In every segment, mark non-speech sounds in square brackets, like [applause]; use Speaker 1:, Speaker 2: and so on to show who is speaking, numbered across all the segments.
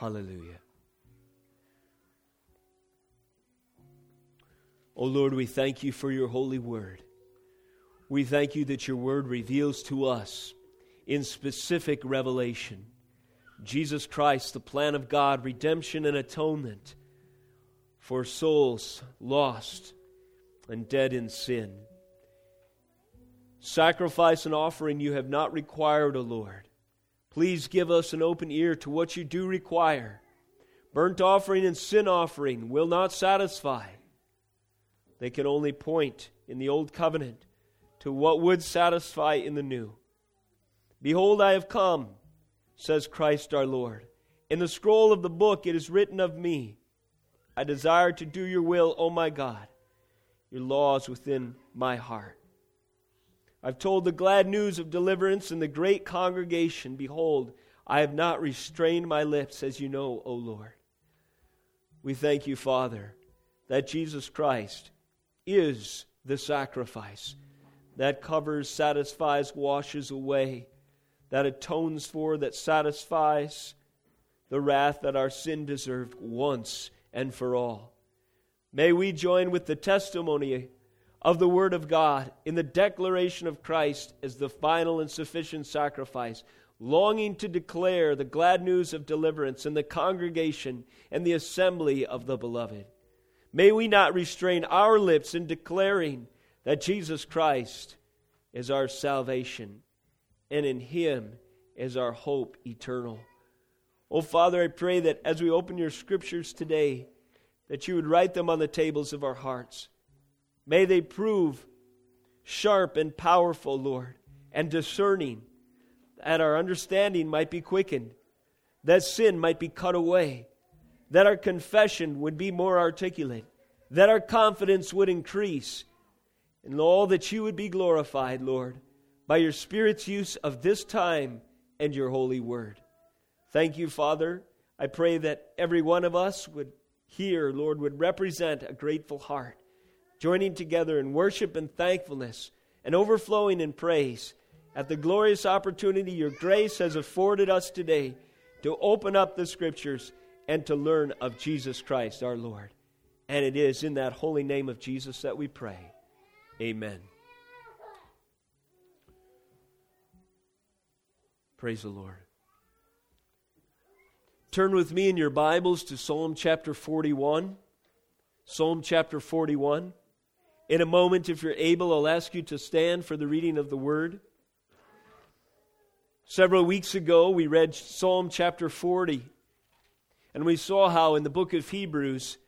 Speaker 1: Hallelujah. O oh Lord, we thank you for your holy word. We thank you that your word reveals to us in specific revelation Jesus Christ, the plan of God, redemption and atonement for souls lost and dead in sin. Sacrifice and offering you have not required, O Lord. Please give us an open ear to what you do require. Burnt offering and sin offering will not satisfy. They can only point in the old covenant to what would satisfy in the new. Behold, I have come, says Christ our Lord. In the scroll of the book it is written of me I desire to do your will, O my God. Your law is within my heart. I've told the glad news of deliverance in the great congregation. Behold, I have not restrained my lips, as you know, O Lord. We thank you, Father, that Jesus Christ is the sacrifice that covers, satisfies, washes away, that atones for, that satisfies the wrath that our sin deserved once and for all. May we join with the testimony of the Word of God in the declaration of Christ as the final and sufficient sacrifice, longing to declare the glad news of deliverance in the congregation and the assembly of the beloved. May we not restrain our lips in declaring that Jesus Christ is our salvation and in Him is our hope eternal. Oh, Father, I pray that as we open your scriptures today, that you would write them on the tables of our hearts May they prove sharp and powerful, Lord, and discerning, that our understanding might be quickened, that sin might be cut away, that our confession would be more articulate, that our confidence would increase, and all that you would be glorified, Lord, by your Spirit's use of this time and your holy word. Thank you, Father. I pray that every one of us would hear, Lord, would represent a grateful heart joining together in worship and thankfulness and overflowing in praise at the glorious opportunity your grace has afforded us today to open up the scriptures and to learn of Jesus Christ our Lord. And it is in that holy name of Jesus that we pray. Amen. Praise the Lord. Turn with me in your Bibles to Psalm chapter 41. Psalm chapter 41. In a moment, if you're able, I'll ask you to stand for the reading of the word. Several weeks ago, we read Psalm chapter 40, and we saw how in the book of Hebrews,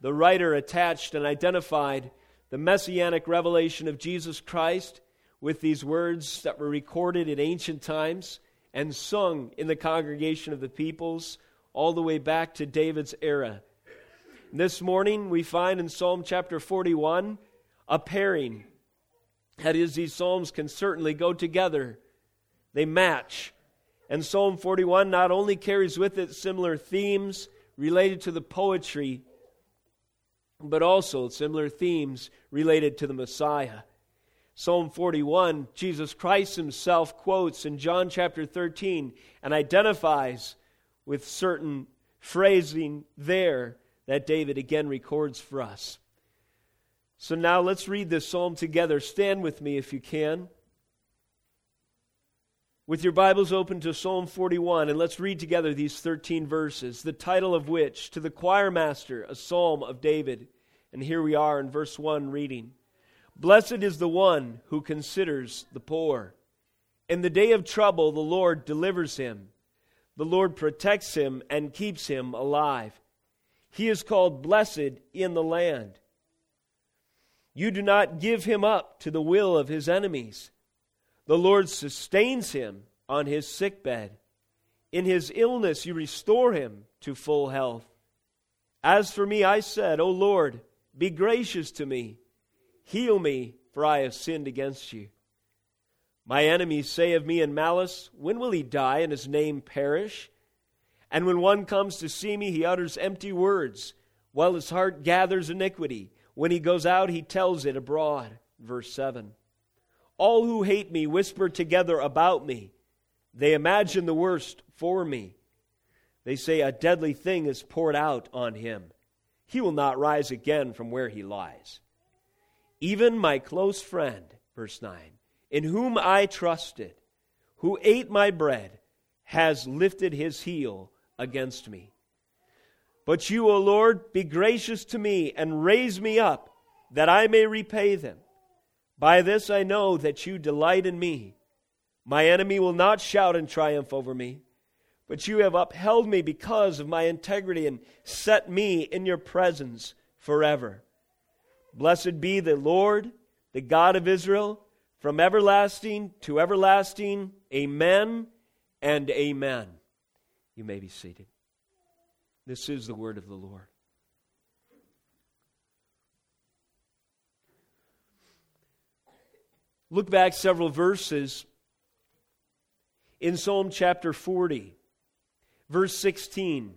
Speaker 1: the writer attached and identified the messianic revelation of Jesus Christ with these words that were recorded in ancient times and sung in the congregation of the peoples all the way back to David's era. This morning, we find in Psalm chapter 41 a pairing. That is, these psalms can certainly go together, they match. And Psalm 41 not only carries with it similar themes related to the poetry, but also similar themes related to the Messiah. Psalm 41, Jesus Christ himself quotes in John chapter 13 and identifies with certain phrasing there that David again records for us. So now let's read this psalm together. Stand with me if you can. With your Bibles open to Psalm 41, and let's read together these 13 verses, the title of which, To the Choir Master, a Psalm of David. And here we are in verse 1 reading Blessed is the one who considers the poor. In the day of trouble, the Lord delivers him. The Lord protects him and keeps him alive. He is called blessed in the land. You do not give him up to the will of his enemies. The Lord sustains him on his sick bed. In his illness, you restore him to full health. As for me, I said, O Lord, be gracious to me. Heal me, for I have sinned against you. My enemies say of me in malice, When will he die and his name perish? And when one comes to see me, he utters empty words, while his heart gathers iniquity. When he goes out, he tells it abroad. Verse 7. All who hate me whisper together about me. They imagine the worst for me. They say a deadly thing is poured out on him. He will not rise again from where he lies. Even my close friend, verse 9, in whom I trusted, who ate my bread, has lifted his heel against me. But you, O Lord, be gracious to me and raise me up, that I may repay them. By this I know that you delight in me. My enemy will not shout in triumph over me, but you have upheld me because of my integrity and set me in your presence forever. Blessed be the Lord, the God of Israel, from everlasting to everlasting. Amen and amen. You may be seated. This is the word of the Lord. Look back several verses in Psalm chapter 40, verse 16.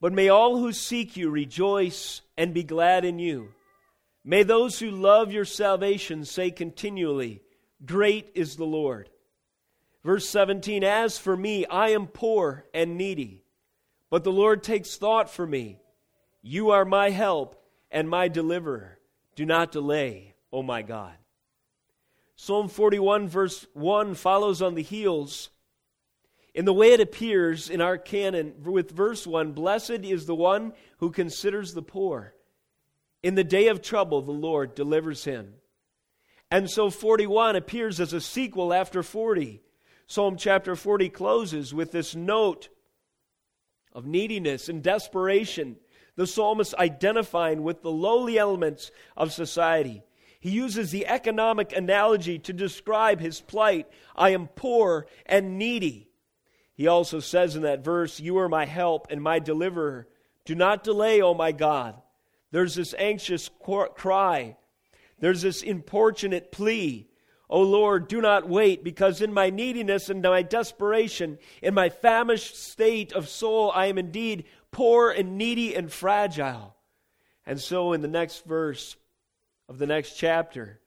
Speaker 1: But may all who seek you rejoice and be glad in you. May those who love your salvation say continually, Great is the Lord. Verse 17 As for me, I am poor and needy but the Lord takes thought for me. You are my help and my deliverer. Do not delay, O my God. Psalm 41, verse 1, follows on the heels. In the way it appears in our canon, with verse 1 Blessed is the one who considers the poor. In the day of trouble, the Lord delivers him. And so 41 appears as a sequel after 40. Psalm chapter 40 closes with this note of neediness and desperation, the psalmist identifying with the lowly elements of society. He uses the economic analogy to describe his plight I am poor and needy. He also says in that verse, You are my help and my deliverer. Do not delay, O my God. There's this anxious cry, there's this importunate plea O Lord, do not wait, because in my neediness and my desperation, in my famished state of soul, I am indeed poor and needy and fragile. And so, in the next verse of the next chapter,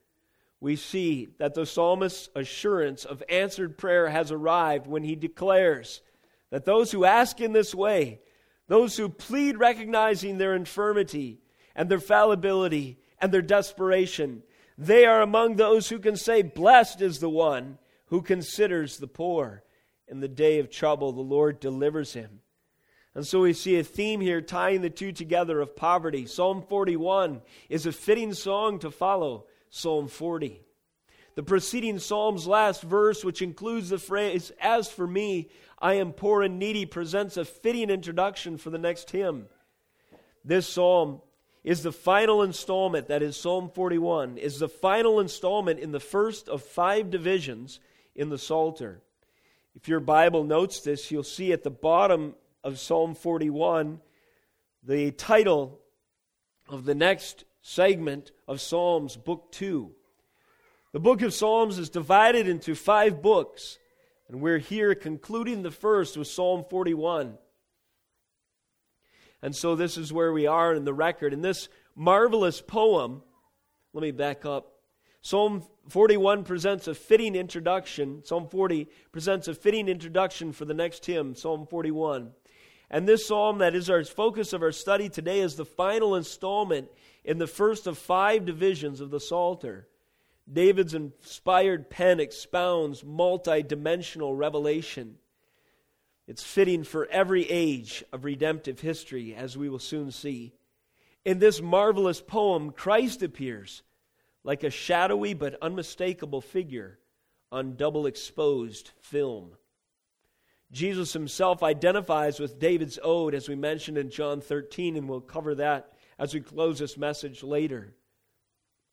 Speaker 1: we see that the psalmist's assurance of answered prayer has arrived when he declares that those who ask in this way, those who plead recognizing their infirmity and their fallibility and their desperation, they are among those who can say, Blessed is the one who considers the poor. In the day of trouble, the Lord delivers him. And so we see a theme here tying the two together of poverty. Psalm 41 is a fitting song to follow Psalm 40. The preceding psalm's last verse, which includes the phrase, As for me, I am poor and needy, presents a fitting introduction for the next hymn. This psalm is the final installment, that is Psalm 41, is the final installment in the first of five divisions in the Psalter. If your Bible notes this, you'll see at the bottom of Psalm 41 the title of the next segment of Psalms, Book 2. The book of Psalms is divided into five books, and we're here concluding the first with Psalm 41. And so this is where we are in the record. In this marvelous poem, let me back up. Psalm 41 presents a fitting introduction. Psalm 40 presents a fitting introduction for the next hymn, Psalm 41. And this psalm that is our focus of our study today is the final installment in the first of five divisions of the Psalter. David's inspired pen expounds multi dimensional revelation. It's fitting for every age of redemptive history, as we will soon see. In this marvelous poem, Christ appears like a shadowy but unmistakable figure on double exposed film. Jesus himself identifies with David's ode, as we mentioned in John 13, and we'll cover that as we close this message later.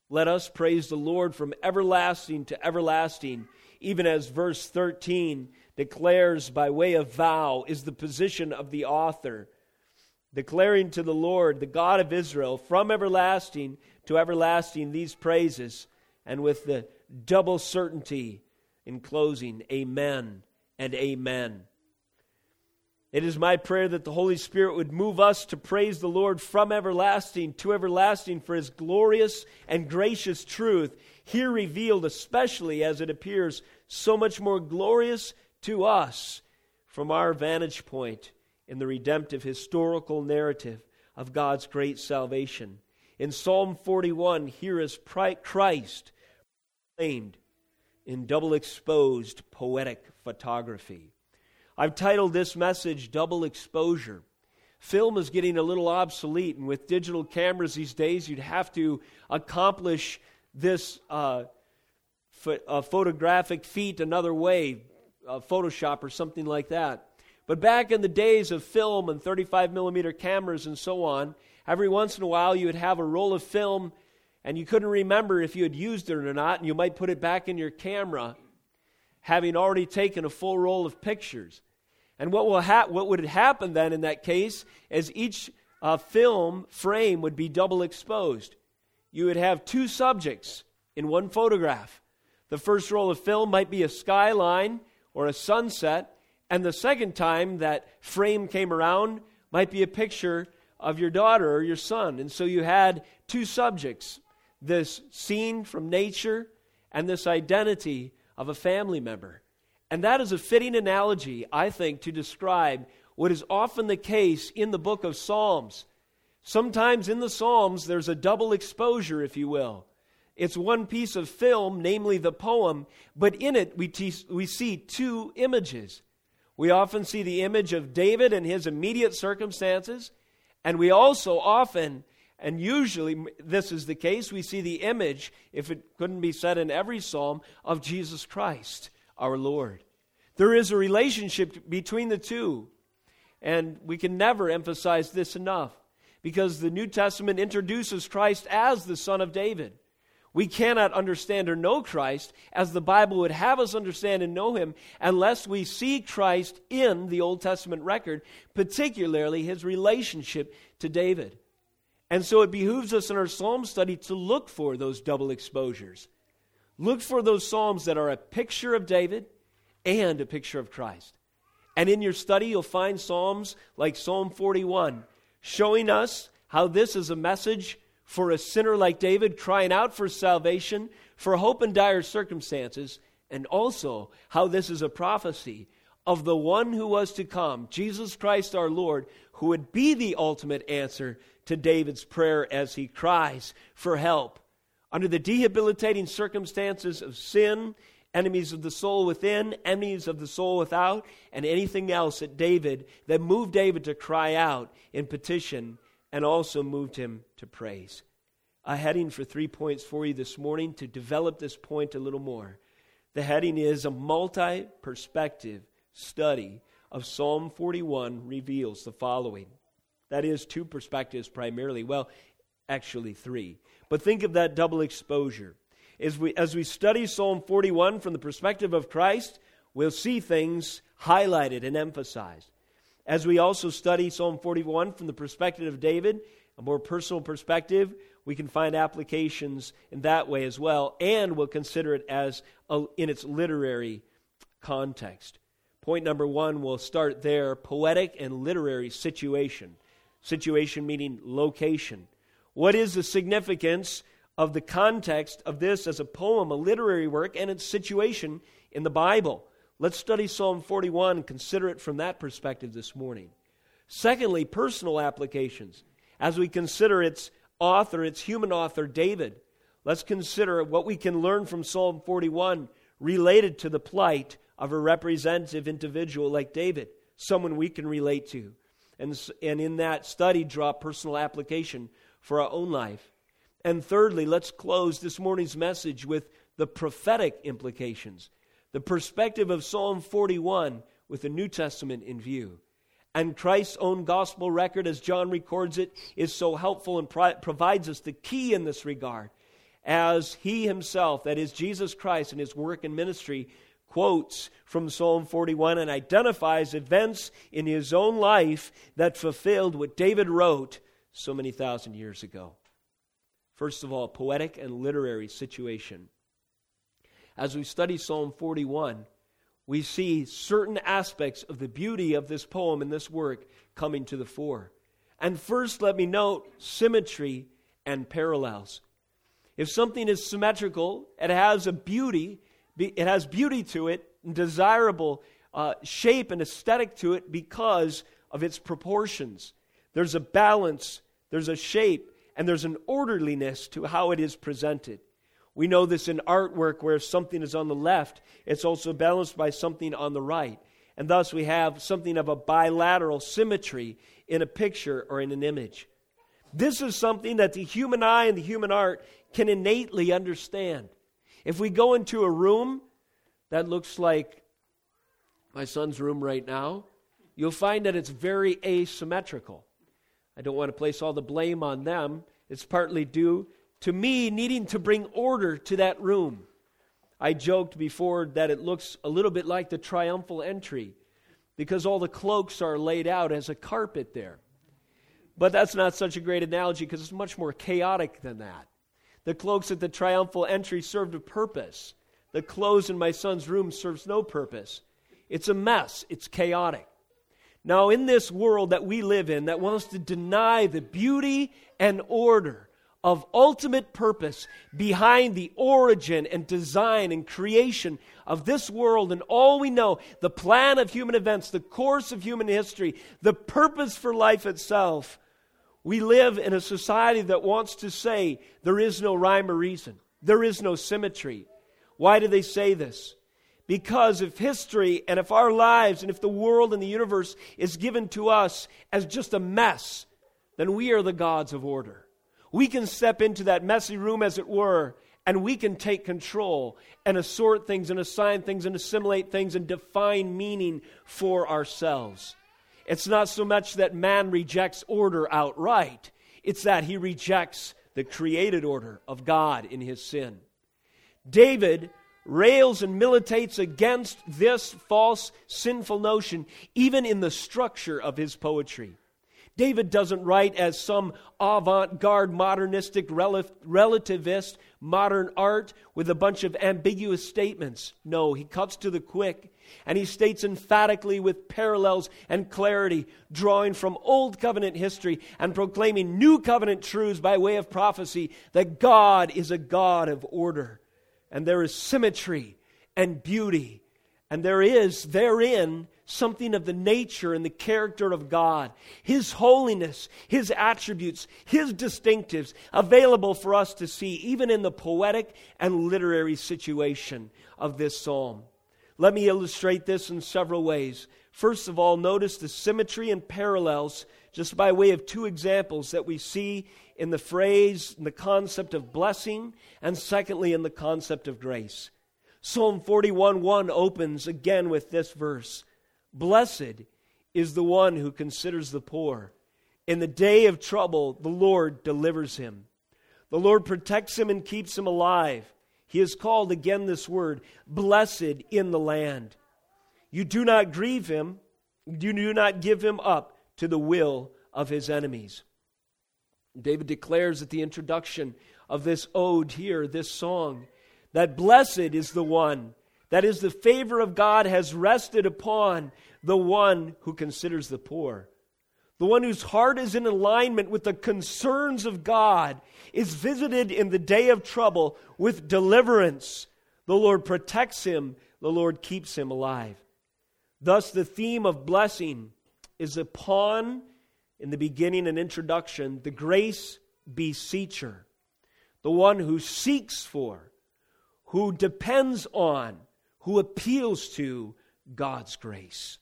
Speaker 1: Let us praise the Lord from everlasting to everlasting, even as verse 13 declares by way of vow is the position of the author, declaring to the Lord, the God of Israel, from everlasting to everlasting these praises, and with the double certainty in closing, Amen and Amen. It is my prayer that the Holy Spirit would move us to praise the Lord from everlasting to everlasting for his glorious and gracious truth, here revealed especially as it appears so much more glorious to us from our vantage point in the redemptive historical narrative of God's great salvation. In Psalm 41, here is Christ proclaimed in double exposed poetic photography. I've titled this message Double Exposure. Film is getting a little obsolete, and with digital cameras these days, you'd have to accomplish this uh, ph- photographic feat another way, uh, Photoshop or something like that. But back in the days of film and 35 millimeter cameras and so on, every once in a while you would have a roll of film and you couldn't remember if you had used it or not, and you might put it back in your camera having already taken a full roll of pictures. And what, will ha- what would happen then in that case is each uh, film frame would be double exposed. You would have two subjects in one photograph. The first roll of film might be a skyline or a sunset, and the second time that frame came around might be a picture of your daughter or your son. And so you had two subjects this scene from nature and this identity of a family member. And that is a fitting analogy, I think, to describe what is often the case in the book of Psalms. Sometimes in the Psalms, there's a double exposure, if you will. It's one piece of film, namely the poem, but in it we, te- we see two images. We often see the image of David and his immediate circumstances, and we also often and usually, this is the case. We see the image, if it couldn't be said in every psalm, of Jesus Christ, our Lord. There is a relationship between the two. And we can never emphasize this enough because the New Testament introduces Christ as the Son of David. We cannot understand or know Christ as the Bible would have us understand and know him unless we see Christ in the Old Testament record, particularly his relationship to David. And so it behooves us in our psalm study to look for those double exposures. Look for those psalms that are a picture of David and a picture of Christ. And in your study, you'll find psalms like Psalm 41, showing us how this is a message for a sinner like David crying out for salvation, for hope in dire circumstances, and also how this is a prophecy of the one who was to come, Jesus Christ our Lord, who would be the ultimate answer to David's prayer as he cries for help. Under the debilitating circumstances of sin, enemies of the soul within, enemies of the soul without, and anything else that David, that moved David to cry out in petition and also moved him to praise. A heading for three points for you this morning to develop this point a little more. The heading is a multi perspective study of Psalm 41 reveals the following. That is, two perspectives primarily. Well, actually, three. But think of that double exposure. As we, as we study Psalm 41 from the perspective of Christ, we'll see things highlighted and emphasized. As we also study Psalm 41 from the perspective of David, a more personal perspective, we can find applications in that way as well, and we'll consider it as a, in its literary context. Point number one, we'll start there poetic and literary situation. Situation meaning location. What is the significance of the context of this as a poem, a literary work, and its situation in the Bible? Let's study Psalm 41 and consider it from that perspective this morning. Secondly, personal applications. As we consider its author, its human author, David, let's consider what we can learn from Psalm 41 related to the plight of a representative individual like David, someone we can relate to and, and in that study draw personal application for our own life. And thirdly, let's close this morning's message with the prophetic implications, the perspective of Psalm 41 with the New Testament in view. And Christ's own gospel record, as John records it, is so helpful and pro- provides us the key in this regard. As he himself, that is Jesus Christ, in his work and ministry, quotes from Psalm 41 and identifies events in his own life that fulfilled what David wrote so many thousand years ago. First of all, poetic and literary situation. As we study Psalm 41, we see certain aspects of the beauty of this poem and this work coming to the fore. And first, let me note symmetry and parallels. If something is symmetrical, it has a beauty it has beauty to it, desirable uh, shape and aesthetic to it because of its proportions. There's a balance, there's a shape, and there's an orderliness to how it is presented. We know this in artwork where something is on the left, it's also balanced by something on the right. And thus we have something of a bilateral symmetry in a picture or in an image. This is something that the human eye and the human art can innately understand. If we go into a room that looks like my son's room right now, you'll find that it's very asymmetrical. I don't want to place all the blame on them. It's partly due to me needing to bring order to that room. I joked before that it looks a little bit like the triumphal entry because all the cloaks are laid out as a carpet there. But that's not such a great analogy because it's much more chaotic than that. The cloaks at the triumphal entry served a purpose. The clothes in my son's room serves no purpose. It's a mess, it's chaotic. Now, in this world that we live in that wants to deny the beauty and order of ultimate purpose behind the origin and design and creation of this world and all we know, the plan of human events, the course of human history, the purpose for life itself, we live in a society that wants to say there is no rhyme or reason, there is no symmetry. Why do they say this? Because if history and if our lives and if the world and the universe is given to us as just a mess, then we are the gods of order. We can step into that messy room, as it were, and we can take control and assort things and assign things and assimilate things and define meaning for ourselves. It's not so much that man rejects order outright, it's that he rejects the created order of God in his sin. David rails and militates against this false, sinful notion, even in the structure of his poetry. David doesn't write as some avant garde, modernistic, relativist, modern art with a bunch of ambiguous statements. No, he cuts to the quick and he states emphatically with parallels and clarity, drawing from Old Covenant history and proclaiming New Covenant truths by way of prophecy, that God is a God of order and there is symmetry and beauty. And there is therein something of the nature and the character of God, His holiness, His attributes, His distinctives available for us to see, even in the poetic and literary situation of this psalm. Let me illustrate this in several ways. First of all, notice the symmetry and parallels just by way of two examples that we see in the phrase, in the concept of blessing, and secondly, in the concept of grace. Psalm 41 1 opens again with this verse Blessed is the one who considers the poor. In the day of trouble, the Lord delivers him. The Lord protects him and keeps him alive. He is called again this word, blessed in the land. You do not grieve him, you do not give him up to the will of his enemies. David declares at the introduction of this ode here, this song, that blessed is the one, that is, the favor of God has rested upon the one who considers the poor. The one whose heart is in alignment with the concerns of God is visited in the day of trouble with deliverance. The Lord protects him, the Lord keeps him alive. Thus, the theme of blessing is upon in the beginning and introduction, the grace beseecher, the one who seeks for, who depends on, who appeals to God's grace.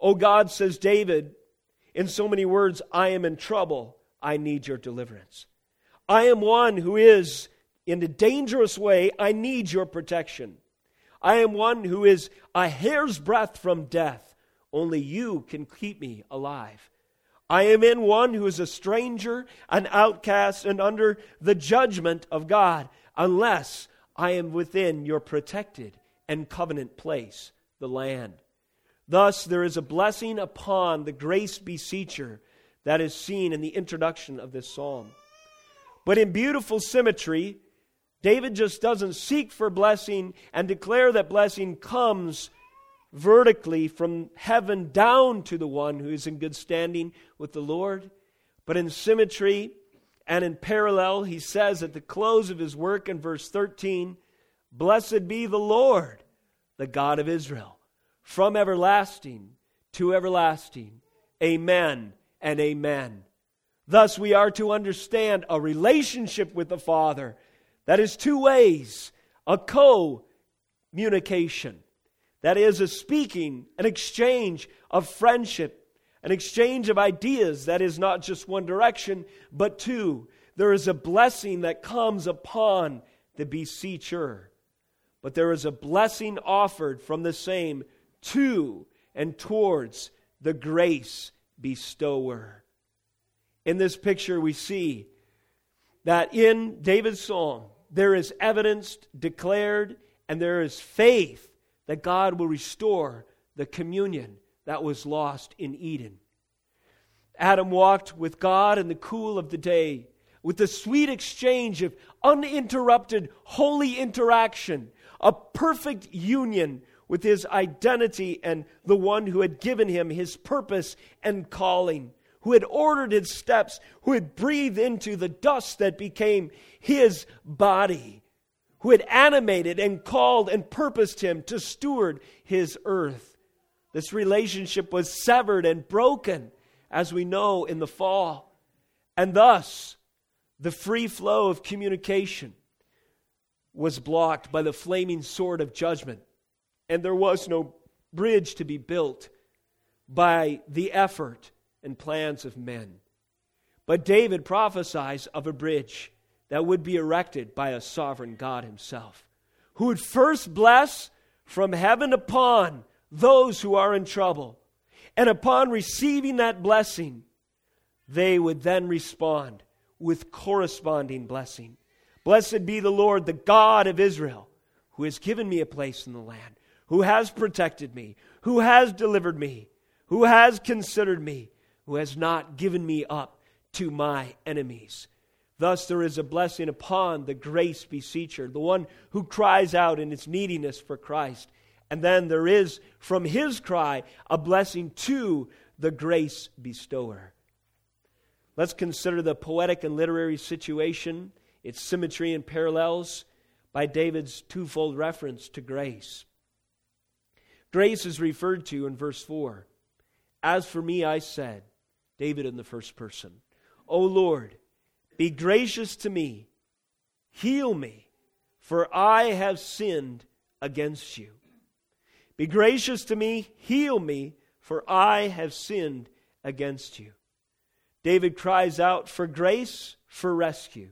Speaker 1: Oh God, says David, in so many words, I am in trouble. I need your deliverance. I am one who is in a dangerous way. I need your protection. I am one who is a hair's breadth from death. Only you can keep me alive. I am in one who is a stranger, an outcast, and under the judgment of God, unless I am within your protected and covenant place, the land. Thus, there is a blessing upon the grace beseecher that is seen in the introduction of this psalm. But in beautiful symmetry, David just doesn't seek for blessing and declare that blessing comes vertically from heaven down to the one who is in good standing with the Lord. But in symmetry and in parallel, he says at the close of his work in verse 13, Blessed be the Lord, the God of Israel, from everlasting to everlasting. Amen and amen. Thus, we are to understand a relationship with the Father that is two ways a co communication. That is, a speaking, an exchange of friendship, an exchange of ideas that is not just one direction, but two. There is a blessing that comes upon the beseecher, but there is a blessing offered from the same to and towards the grace bestower. In this picture, we see that in David's song, there is evidence declared and there is faith that God will restore the communion that was lost in Eden. Adam walked with God in the cool of the day, with the sweet exchange of uninterrupted, holy interaction, a perfect union with his identity and the one who had given him his purpose and calling, who had ordered his steps, who had breathed into the dust that became his body, who had animated and called and purposed him to steward his earth. This relationship was severed and broken, as we know in the fall. And thus, the free flow of communication was blocked by the flaming sword of judgment and there was no bridge to be built by the effort and plans of men. But David prophesies of a bridge that would be erected by a sovereign God himself, who would first bless from heaven upon those who are in trouble. And upon receiving that blessing, they would then respond with corresponding blessing. Blessed be the Lord, the God of Israel, who has given me a place in the land who has protected me, who has delivered me, who has considered me, who has not given me up to my enemies. Thus, there is a blessing upon the grace beseecher, the one who cries out in its neediness for Christ. And then there is from his cry a blessing to the grace bestower. Let's consider the poetic and literary situation, its symmetry and parallels by David's twofold reference to grace. Grace is referred to in verse 4. As for me, I said, David in the first person, O Lord, be gracious to me, heal me, for I have sinned against you. Be gracious to me, heal me, for I have sinned against you. David cries out for grace, for rescue.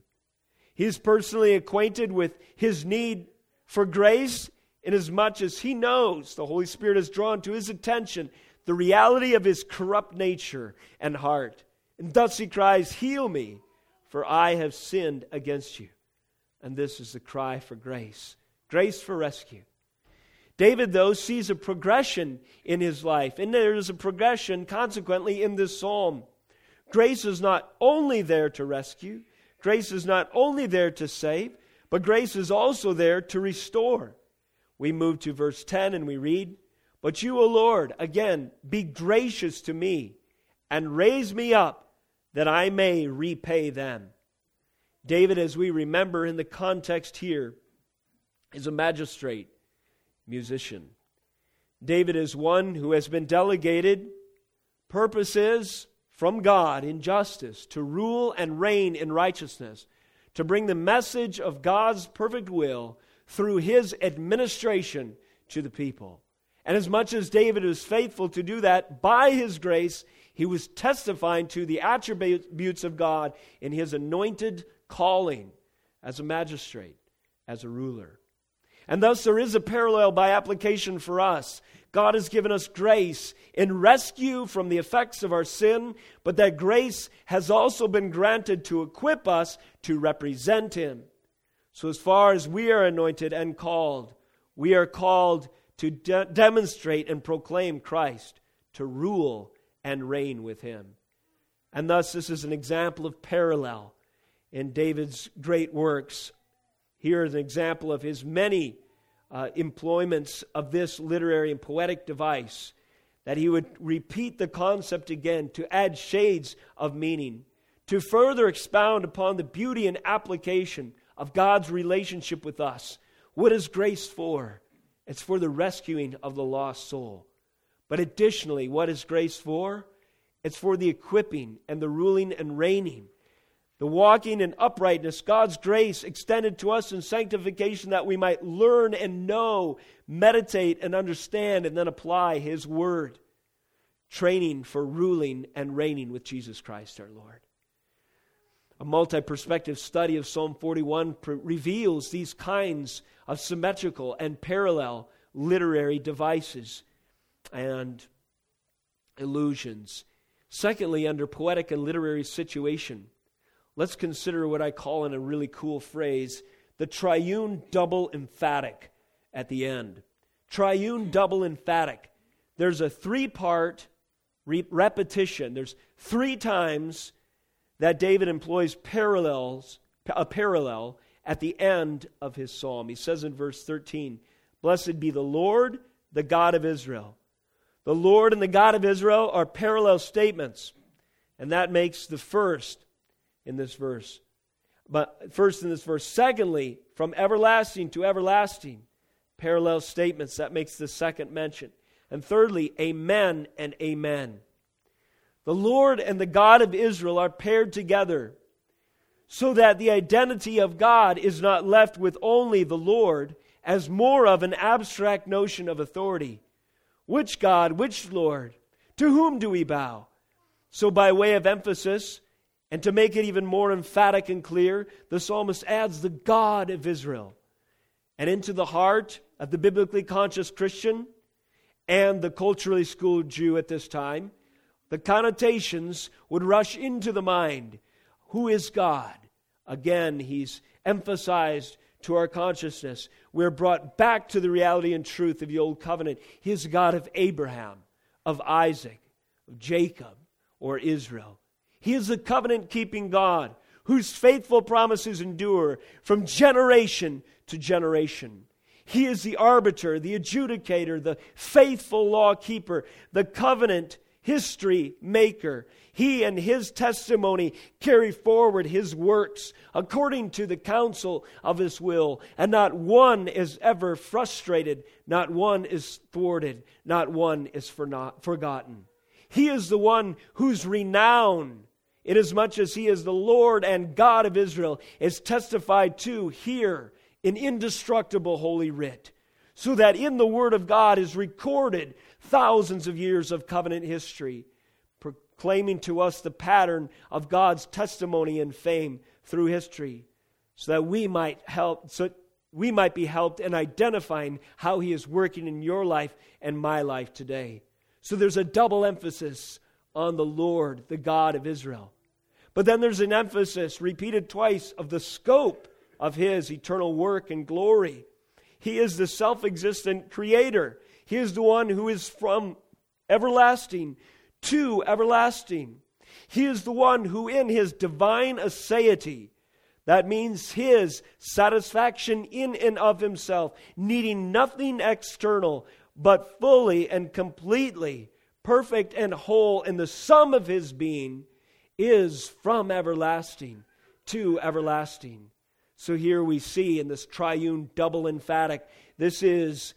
Speaker 1: He is personally acquainted with his need for grace inasmuch as he knows the Holy Spirit has drawn to his attention the reality of his corrupt nature and heart. And thus he cries, Heal me, for I have sinned against you. And this is the cry for grace grace for rescue. David, though, sees a progression in his life, and there is a progression, consequently, in this psalm. Grace is not only there to rescue, grace is not only there to save, but grace is also there to restore we move to verse 10 and we read, But you, O Lord, again, be gracious to me and raise me up that I may repay them. David, as we remember in the context here, is a magistrate, musician. David is one who has been delegated, purpose is from God in justice, to rule and reign in righteousness, to bring the message of God's perfect will through his administration to the people. And as much as David was faithful to do that by his grace, he was testifying to the attributes of God in his anointed calling as a magistrate, as a ruler. And thus, there is a parallel by application for us. God has given us grace in rescue from the effects of our sin, but that grace has also been granted to equip us to represent Him so, as far as we are anointed and called, we are called to de- demonstrate and proclaim Christ, to rule and reign with him. And thus, this is an example of parallel in David's great works. Here is an example of his many uh, employments of this literary and poetic device, that he would repeat the concept again to add shades of meaning, to further expound upon the beauty and application of God's relationship with us. What is grace for? It's for the rescuing of the lost soul. But additionally, what is grace for? it's for the equipping and the ruling and reigning. The walking in uprightness, God's grace extended to us in sanctification that we might learn and know, meditate and understand, and then apply His Word. Training for ruling and reigning with Jesus Christ our Lord. A multi perspective study of Psalm 41 pre- reveals these kinds of symmetrical and parallel literary devices and illusions. Secondly, under poetic and literary situation, let's consider what I call in a really cool phrase the triune double emphatic at the end. Triune double emphatic. There's a three part re- repetition, there's three times that David employs parallels, a parallel at the end of his psalm. He says in verse 13, Blessed be the Lord, the God of Israel. The Lord and the God of Israel are parallel statements, and that makes the first in this verse. But first in this verse. Secondly, from everlasting to everlasting, parallel statements. That makes the second mention. And thirdly, amen and amen. The Lord and the God of Israel are paired together so that the identity of God is not left with only the Lord as more of an abstract notion of authority. Which God, which Lord? To whom do we bow? So, by way of emphasis, and to make it even more emphatic and clear, the psalmist adds the God of Israel. And into the heart of the biblically conscious Christian and the culturally schooled Jew at this time, the connotations would rush into the mind. Who is God? Again, he's emphasized to our consciousness. We're brought back to the reality and truth of the Old Covenant. He is God of Abraham, of Isaac, of Jacob, or Israel. He is the covenant keeping God whose faithful promises endure from generation to generation. He is the arbiter, the adjudicator, the faithful law keeper, the covenant history maker. He and his testimony carry forward his works according to the counsel of his will, and not one is ever frustrated, not one is thwarted, not one is forgotten. He is the one whose renown, inasmuch as he is the Lord and God of Israel, is testified to here in indestructible holy writ so that in the Word of God is recorded thousands of years of covenant history, proclaiming to us the pattern of God's testimony and fame through history, so that we might help, so we might be helped in identifying how He is working in your life and my life today. So there's a double emphasis on the Lord, the God of Israel. But then there's an emphasis, repeated twice, of the scope of His eternal work and glory. He is the self existent creator. He is the one who is from everlasting to everlasting. He is the one who, in his divine aseity, that means his satisfaction in and of himself, needing nothing external, but fully and completely perfect and whole in the sum of his being, is from everlasting to everlasting. So here we see in this triune double emphatic, this is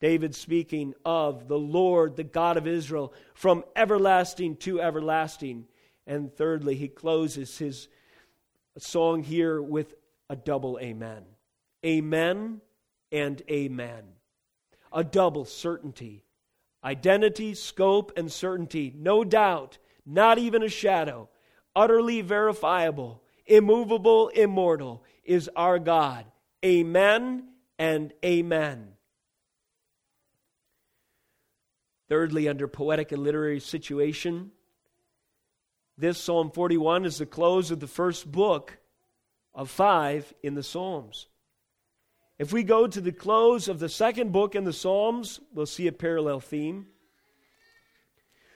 Speaker 1: David speaking of the Lord, the God of Israel, from everlasting to everlasting. And thirdly, he closes his song here with a double amen. Amen and amen. A double certainty. Identity, scope, and certainty. No doubt, not even a shadow. Utterly verifiable, immovable, immortal is our God. Amen and amen. Thirdly, under poetic and literary situation, this Psalm 41 is the close of the first book of five in the Psalms. If we go to the close of the second book in the Psalms, we'll see a parallel theme.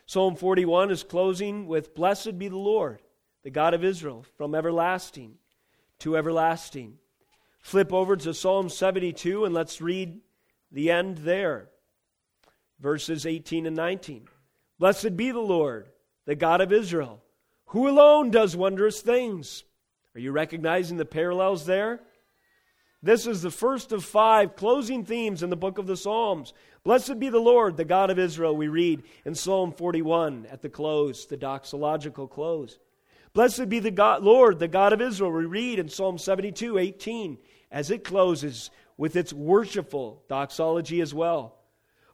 Speaker 1: Psalm 41 is closing with Blessed be the Lord, the God of Israel, from everlasting to everlasting. Flip over to Psalm 72 and let's read the end there. Verses 18 and 19. Blessed be the Lord, the God of Israel, who alone does wondrous things. Are you recognizing the parallels there? This is the first of five closing themes in the book of the Psalms. Blessed be the Lord, the God of Israel, we read in Psalm 41 at the close, the doxological close. Blessed be the God, Lord, the God of Israel, we read in Psalm 72 18 as it closes with its worshipful doxology as well.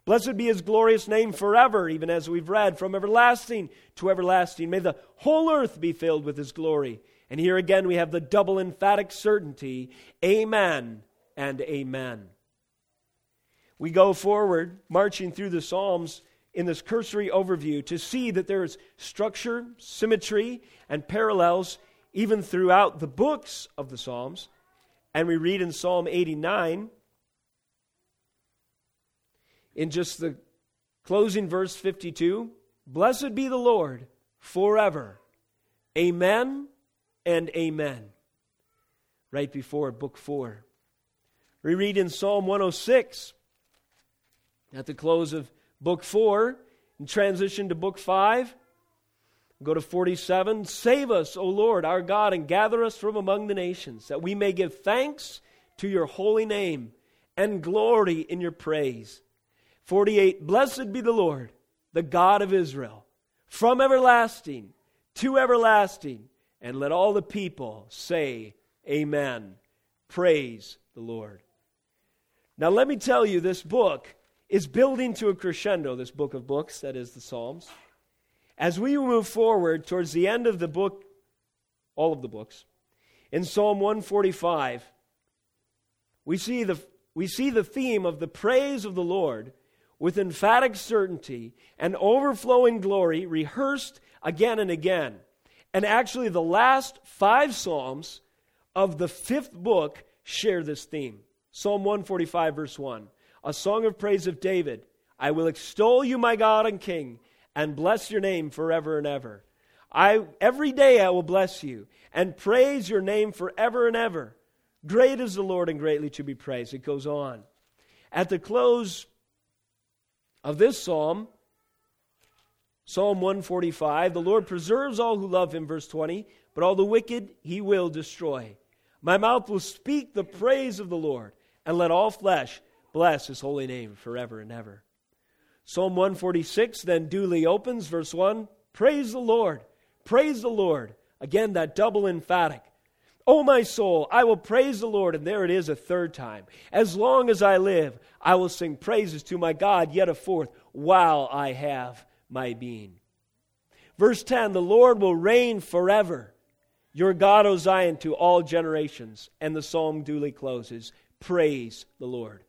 Speaker 1: Blessed be his glorious name forever, even as we've read, from everlasting to everlasting. May the whole earth be filled with his glory. And here again we have the double emphatic certainty Amen and Amen. We go forward, marching through the Psalms in this cursory overview to see that there is structure, symmetry, and parallels even throughout the books of the Psalms. And we read in Psalm 89 in just the closing verse 52 Blessed be the Lord forever. Amen and amen. Right before book 4. We read in Psalm 106 at the close of book 4 and transition to book 5. Go to 47. Save us, O Lord, our God, and gather us from among the nations, that we may give thanks to your holy name and glory in your praise. 48 Blessed be the Lord, the God of Israel, from everlasting to everlasting. And let all the people say, Amen. Praise the Lord. Now, let me tell you, this book is building to a crescendo, this book of books, that is the Psalms. As we move forward towards the end of the book, all of the books, in Psalm 145, we see the, we see the theme of the praise of the Lord with emphatic certainty and overflowing glory rehearsed again and again. And actually, the last five Psalms of the fifth book share this theme. Psalm 145, verse 1, a song of praise of David. I will extol you, my God and King, and bless your name forever and ever. I, every day I will bless you and praise your name forever and ever. Great is the Lord and greatly to be praised. It goes on. At the close of this psalm, Psalm 145, the Lord preserves all who love him, verse 20, but all the wicked he will destroy. My mouth will speak the praise of the Lord, and let all flesh bless his holy name forever and ever. Psalm 146 then duly opens, verse 1 Praise the Lord, praise the Lord. Again, that double emphatic. O my soul, I will praise the Lord. And there it is a third time. As long as I live, I will sing praises to my God yet a fourth, while I have my being. Verse 10 The Lord will reign forever. Your God, O Zion, to all generations. And the psalm duly closes Praise the Lord.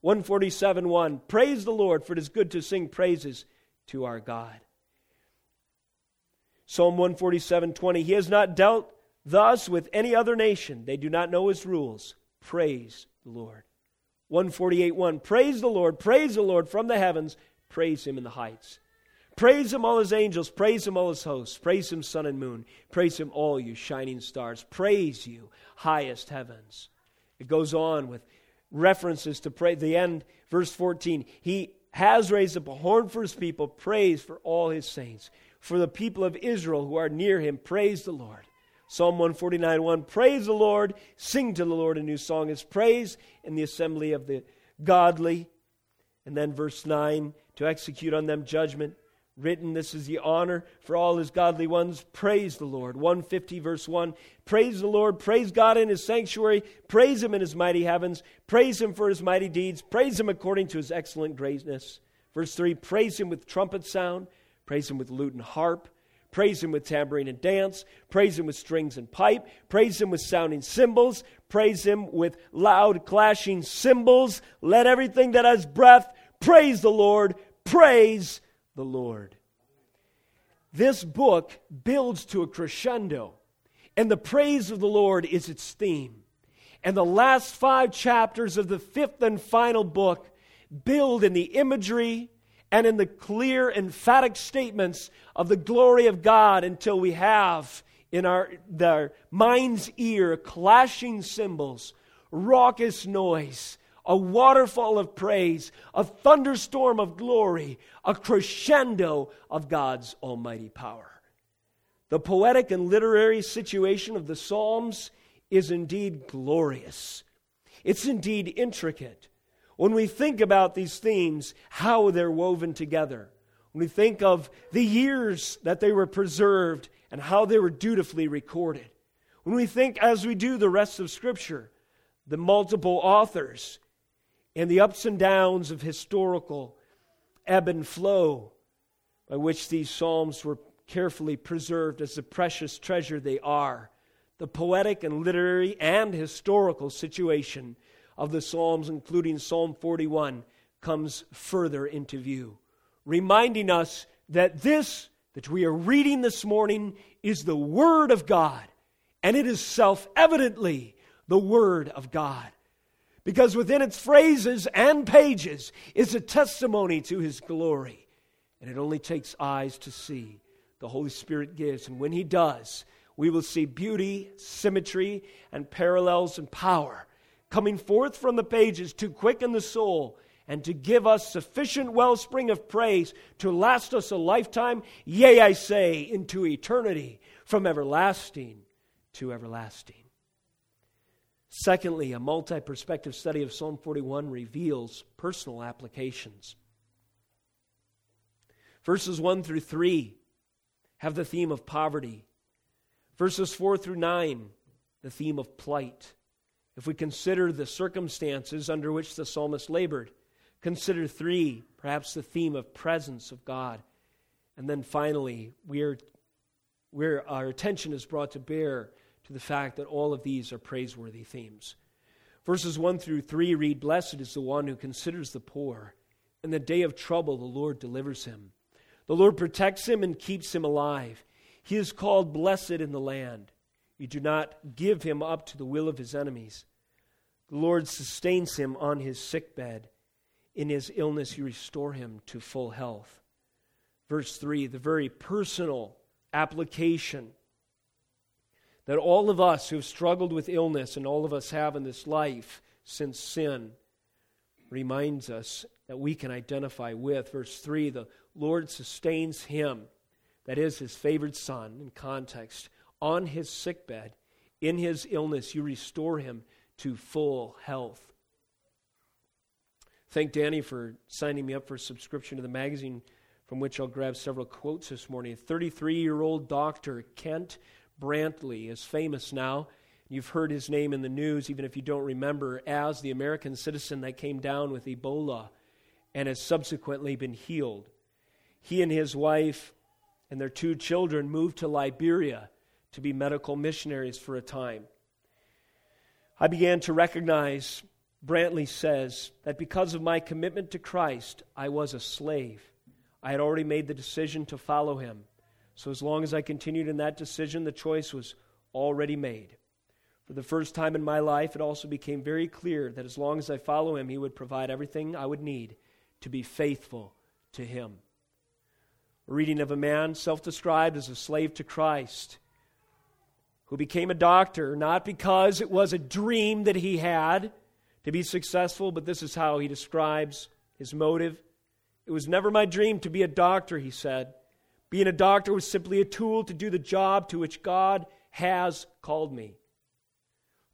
Speaker 1: 147 1 Praise the Lord, for it is good to sing praises to our God. Psalm 147 20 He has not dealt Thus, with any other nation, they do not know his rules. Praise the Lord. 148 1 Praise the Lord, praise the Lord from the heavens, praise him in the heights. Praise him, all his angels, praise him, all his hosts, praise him, sun and moon, praise him, all you shining stars, praise you, highest heavens. It goes on with references to pray. The end, verse 14 He has raised up a horn for his people, praise for all his saints. For the people of Israel who are near him, praise the Lord. Psalm 149 1 Praise the Lord, sing to the Lord a new song. It's praise in the assembly of the godly. And then verse 9 To execute on them judgment. Written, this is the honor for all his godly ones. Praise the Lord. 150, verse 1. Praise the Lord. Praise God in his sanctuary. Praise him in his mighty heavens. Praise him for his mighty deeds. Praise him according to his excellent greatness. Verse 3 Praise him with trumpet sound. Praise him with lute and harp. Praise him with tambourine and dance. Praise him with strings and pipe. Praise him with sounding cymbals. Praise him with loud clashing cymbals. Let everything that has breath praise the Lord. Praise the Lord. This book builds to a crescendo, and the praise of the Lord is its theme. And the last five chapters of the fifth and final book build in the imagery and in the clear, emphatic statements of the glory of God until we have in our, our mind's ear clashing cymbals, raucous noise, a waterfall of praise, a thunderstorm of glory, a crescendo of God's almighty power. The poetic and literary situation of the Psalms is indeed glorious. It's indeed intricate. when we think about these themes, how they're woven together. When we think of the years that they were preserved and how they were dutifully recorded. When we think, as we do the rest of Scripture, the multiple authors and the ups and downs of historical ebb and flow by which these Psalms were carefully preserved as the precious treasure they are, the poetic and literary and historical situation of the Psalms, including Psalm 41, comes further into view, reminding us that this that we are reading this morning is the Word of God, and it is self evidently the Word of God. Because within its phrases and pages is a testimony to His glory. And it only takes eyes to see. The Holy Spirit gives. And when He does, we will see beauty, symmetry, and parallels and power coming forth from the pages to quicken the soul and to give us sufficient wellspring of praise to last us a lifetime, yea, I say, into eternity, from everlasting to everlasting. Secondly, a multi perspective study of Psalm 41 reveals personal applications. Verses 1 through 3 have the theme of poverty, verses 4 through 9, the theme of plight. If we consider the circumstances under which the psalmist labored, consider 3, perhaps the theme of presence of God. And then finally, we are, where our attention is brought to bear to the fact that all of these are praiseworthy themes. Verses 1 through 3 read Blessed is the one who considers the poor. In the day of trouble, the Lord delivers him. The Lord protects him and keeps him alive. He is called blessed in the land. You do not give him up to the will of his enemies. The Lord sustains him on his sick bed. In his illness, you restore him to full health. Verse 3, the very personal application that all of us who have struggled with illness and all of us have in this life since sin reminds us that we can identify with. Verse 3 the Lord sustains him, that is, his favored son, in context, on his sickbed. In his illness, you restore him to full health. Thank Danny for signing me up for a subscription to the magazine from which I'll grab several quotes this morning. 33 year old doctor Kent Brantly is famous now. You've heard his name in the news, even if you don't remember, as the American citizen that came down with Ebola and has subsequently been healed. He and his wife and their two children moved to Liberia to be medical missionaries for a time. I began to recognize, Brantly says, that because of my commitment to Christ, I was a slave. I had already made the decision to follow him. So as long as I continued in that decision, the choice was already made. For the first time in my life, it also became very clear that as long as I follow him, he would provide everything I would need to be faithful to him. A reading of a man self described as a slave to Christ who became a doctor not because it was a dream that he had to be successful, but this is how he describes his motive. It was never my dream to be a doctor, he said. Being a doctor was simply a tool to do the job to which God has called me.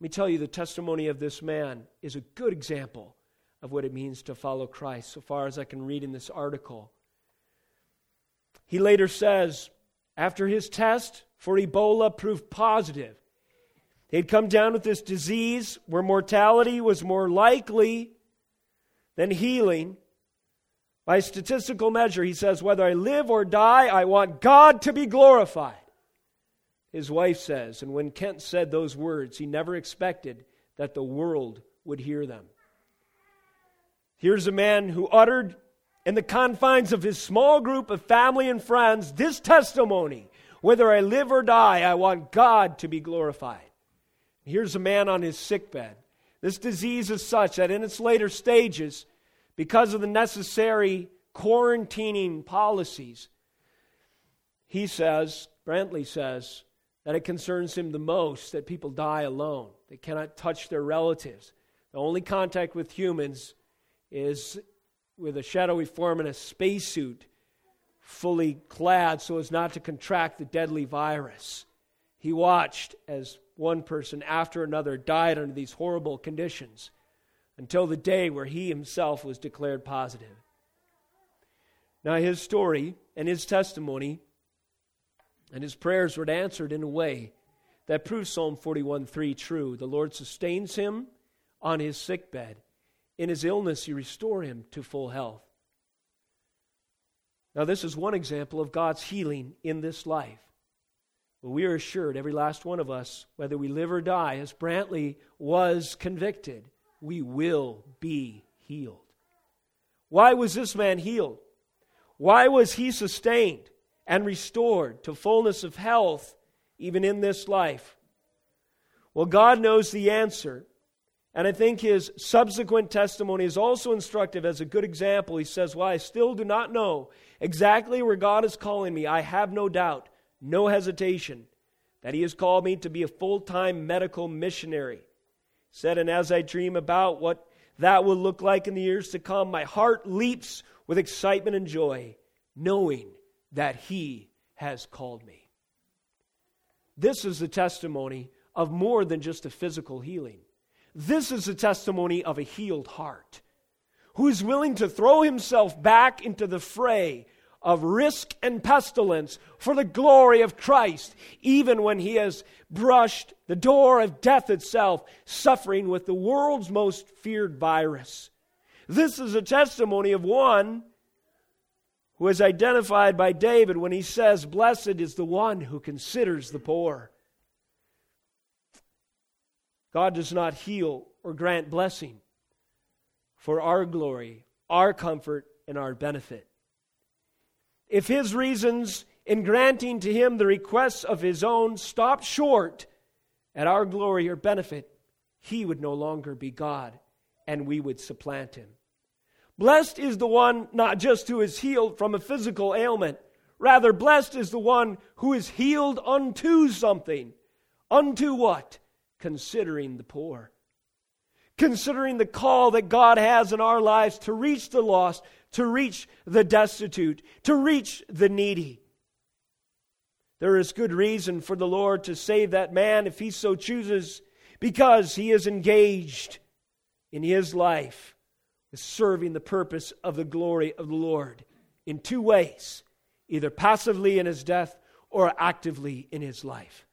Speaker 1: Let me tell you, the testimony of this man is a good example of what it means to follow Christ, so far as I can read in this article. He later says, after his test for Ebola proved positive, he'd come down with this disease where mortality was more likely than healing. By statistical measure, he says, Whether I live or die, I want God to be glorified. His wife says, and when Kent said those words, he never expected that the world would hear them. Here's a man who uttered in the confines of his small group of family and friends this testimony whether I live or die, I want God to be glorified. Here's a man on his sickbed. This disease is such that in its later stages, because of the necessary quarantining policies, he says, Brantly says, that it concerns him the most that people die alone. They cannot touch their relatives. The only contact with humans is with a shadowy form in a spacesuit, fully clad so as not to contract the deadly virus. He watched as one person after another died under these horrible conditions until the day where he himself was declared positive. Now, his story and his testimony and his prayers were answered in a way that proves Psalm 41 3 true. The Lord sustains him on his sick bed. In his illness, you restore him to full health. Now, this is one example of God's healing in this life. But we are assured, every last one of us, whether we live or die, as Brantly was convicted, we will be healed. Why was this man healed? Why was he sustained and restored to fullness of health even in this life? Well, God knows the answer. And I think his subsequent testimony is also instructive as a good example. He says, Well, I still do not know exactly where God is calling me. I have no doubt, no hesitation, that he has called me to be a full time medical missionary. Said, And as I dream about what that will look like in the years to come, my heart leaps with excitement and joy, knowing that he has called me. This is the testimony of more than just a physical healing. This is the testimony of a healed heart who is willing to throw himself back into the fray of risk and pestilence for the glory of Christ, even when he has brushed the door of death itself, suffering with the world's most feared virus. This is a testimony of one who is identified by David when he says, Blessed is the one who considers the poor. God does not heal or grant blessing for our glory, our comfort, and our benefit. If his reasons in granting to him the requests of his own stopped short at our glory or benefit, he would no longer be God and we would supplant him. Blessed is the one not just who is healed from a physical ailment, rather, blessed is the one who is healed unto something. Unto what? considering the poor, considering the call that God has in our lives to reach the lost, to reach the destitute, to reach the needy. There is good reason for the Lord to save that man if he so chooses, because he is engaged in his life with serving the purpose of the glory of the Lord in two ways either passively in his death or actively in his life.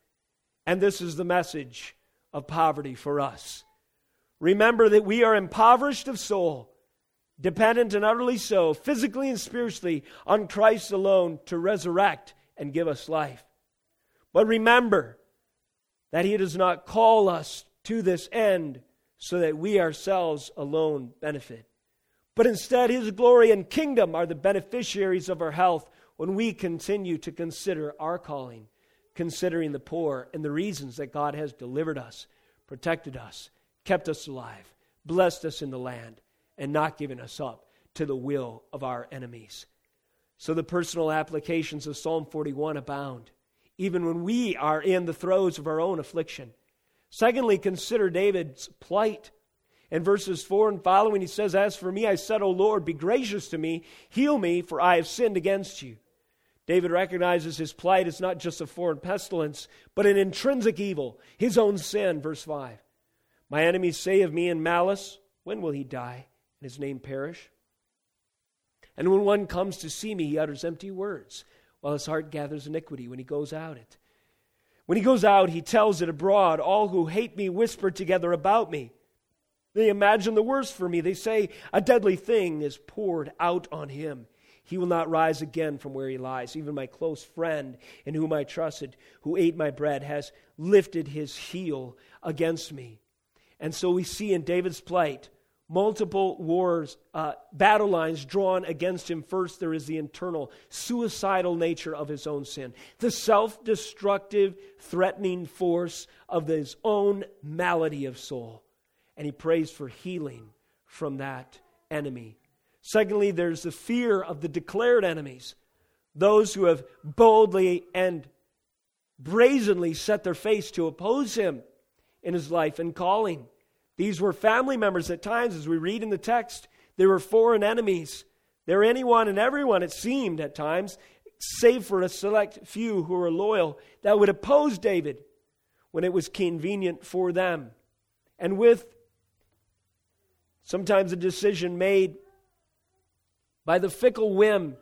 Speaker 1: And this is the message of poverty for us. Remember that we are impoverished of soul, dependent and utterly so, physically and spiritually, on Christ alone to resurrect and give us life. But remember that He does not call us to this end so that we ourselves alone benefit. But instead, His glory and kingdom are the beneficiaries of our health when we continue to consider our calling considering the poor and the reasons that God has delivered us, protected us, kept us alive, blessed us in the land, and not given us up to the will of our enemies. So the personal applications of Psalm 41 abound, even when we are in the throes of our own affliction. Secondly, consider David's plight. In verses 4 and following, he says, As for me, I said, O Lord, be gracious to me, heal me, for I have sinned against you. David recognizes his plight as not just a foreign pestilence, but an intrinsic evil, his own sin. Verse 5. My enemies say of me in malice, When will he die and his name perish? And when one comes to see me, he utters empty words, while his heart gathers iniquity when he goes out it. When he goes out, he tells it abroad. All who hate me whisper together about me. They imagine the worst for me. They say, A deadly thing is poured out on him. He will not rise again from where he lies. Even my close friend, in whom I trusted, who ate my bread, has lifted his heel against me. And so we see in David's plight multiple wars, uh, battle lines drawn against him. First, there is the internal, suicidal nature of his own sin, the self destructive, threatening force of his own malady of soul. And he prays for healing from that enemy Secondly, there's the fear of the declared enemies, those who have boldly and brazenly set their face to oppose him in his life and calling. These were family members at times, as we read in the text. They were foreign enemies. They were anyone and everyone, it seemed at times, save for a select few who were loyal, that would oppose David when it was convenient for them. And with Sometimes a decision made by the fickle whim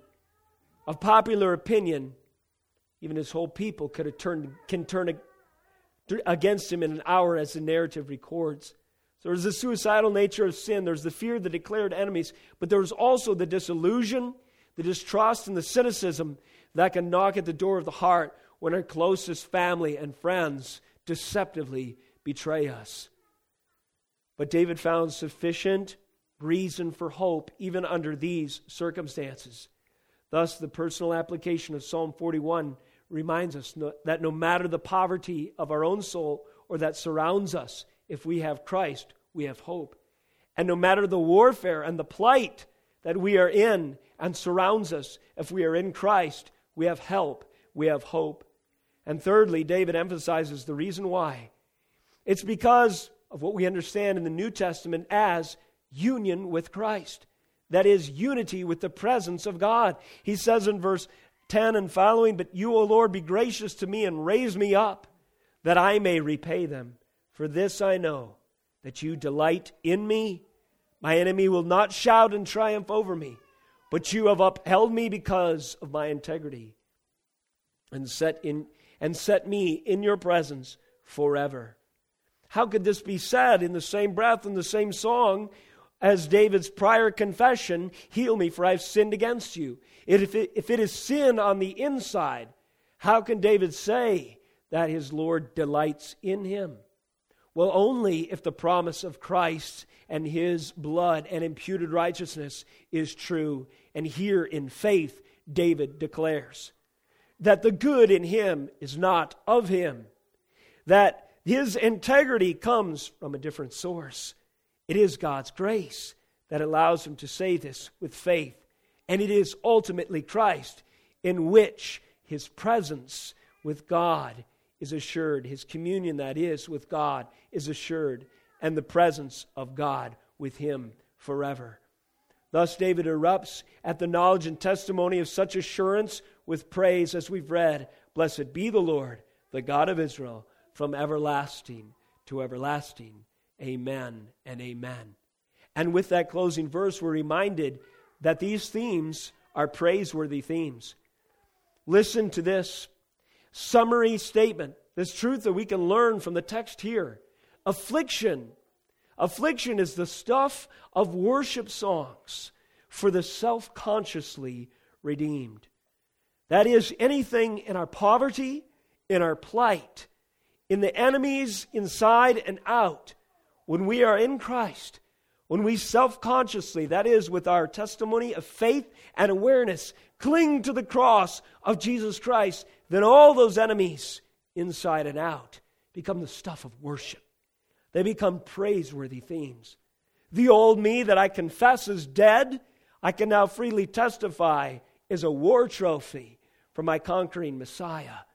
Speaker 1: of popular opinion, even his whole people could have turned, can turn against him in an hour, as the narrative records. So there's the suicidal nature of sin, there's the fear of the declared enemies, but there's also the disillusion, the distrust, and the cynicism that can knock at the door of the heart when our closest family and friends deceptively betray us. But David found sufficient reason for hope even under these circumstances. Thus, the personal application of Psalm 41 reminds us that no matter the poverty of our own soul or that surrounds us, if we have Christ, we have hope. And no matter the warfare and the plight that we are in and surrounds us, if we are in Christ, we have help, we have hope. And thirdly, David emphasizes the reason why. It's because of what we understand in the New Testament as union with Christ. That is, unity with the presence of God. He says in verse 10 and following, But you, O Lord, be gracious to me and raise me up, that I may repay them. For this I know, that you delight in me. My enemy will not shout in triumph over me, but you have upheld me because of my integrity and set, in, and set me in your presence forever. How could this be said in the same breath, in the same song, as David's prior confession, Heal me, for I've sinned against you. If it, if it is sin on the inside, how can David say that his Lord delights in him? Well, only if the promise of Christ and his blood and imputed righteousness is true. And here in faith, David declares that the good in him is not of him, that his integrity comes from a different source it is God's grace that allows him to say this with faith. And it is ultimately Christ in which his presence with God is assured, his communion, that is, with God is assured, and the presence of God with him forever. Thus, David erupts at the knowledge and testimony of such assurance with praise as we've read Blessed be the Lord, the God of Israel, from everlasting to everlasting. Amen and amen. And with that closing verse, we're reminded that these themes are praiseworthy themes. Listen to this summary statement, this truth that we can learn from the text here. Affliction. Affliction is the stuff of worship songs for the self consciously redeemed. That is, anything in our poverty, in our plight, in the enemies inside and out when we are in Christ, when we self consciously, that is, with our testimony of faith and awareness, cling to the cross of Jesus Christ, then all those enemies, inside and out, become the stuff of worship. They become praiseworthy themes. The old me that I confess is dead, I can now freely testify is a war trophy for my conquering Messiah.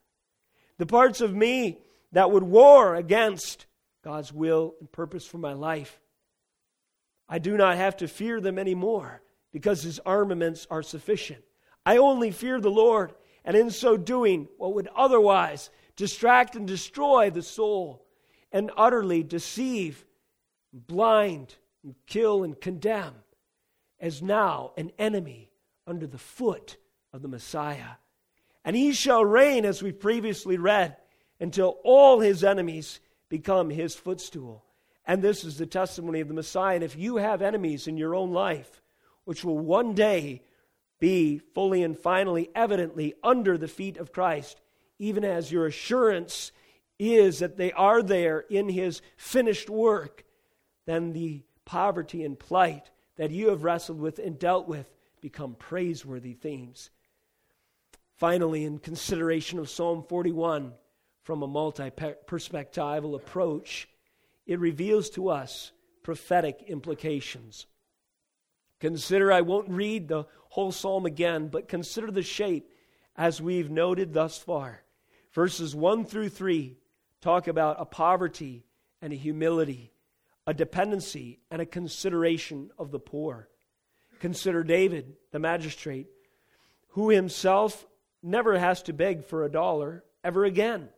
Speaker 1: The parts of me that would war against God's will and purpose for my life. I do not have to fear them anymore because his armaments are sufficient. I only fear the Lord, and in so doing, what would otherwise distract and destroy the soul and utterly deceive, blind, and kill and condemn, as now an enemy under the foot of the Messiah. And he shall reign, as we previously read, until all his enemies become his footstool. And this is the testimony of the Messiah. And if you have enemies in your own life, which will one day be fully and finally, evidently under the feet of Christ, even as your assurance is that they are there in his finished work, then the poverty and plight that you have wrestled with and dealt with become praiseworthy themes. Finally, in consideration of Psalm 41, from a multi perspectival approach, it reveals to us prophetic implications. Consider, I won't read the whole psalm again, but consider the shape as we've noted thus far. Verses 1 through 3 talk about a poverty and a humility, a dependency and a consideration of the poor. Consider David, the magistrate, who himself never has to beg for a dollar ever again.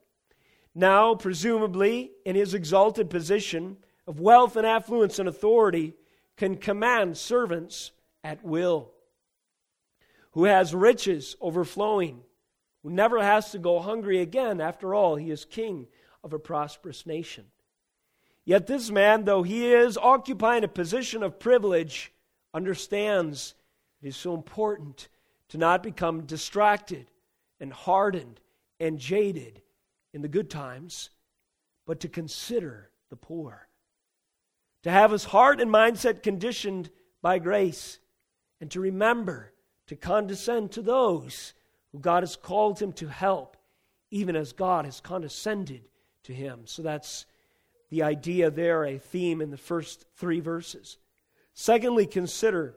Speaker 1: Now, presumably, in his exalted position of wealth and affluence and authority, can command servants at will, who has riches overflowing, who never has to go hungry again. After all, he is king of a prosperous nation. Yet this man, though he is occupying a position of privilege, understands it is so important to not become distracted and hardened and jaded in the good times, but to consider the poor. To have his heart and mindset conditioned by grace, and to remember to condescend to those who God has called him to help, even as God has condescended to him. So that's the idea there, a theme in the first three verses. Secondly, consider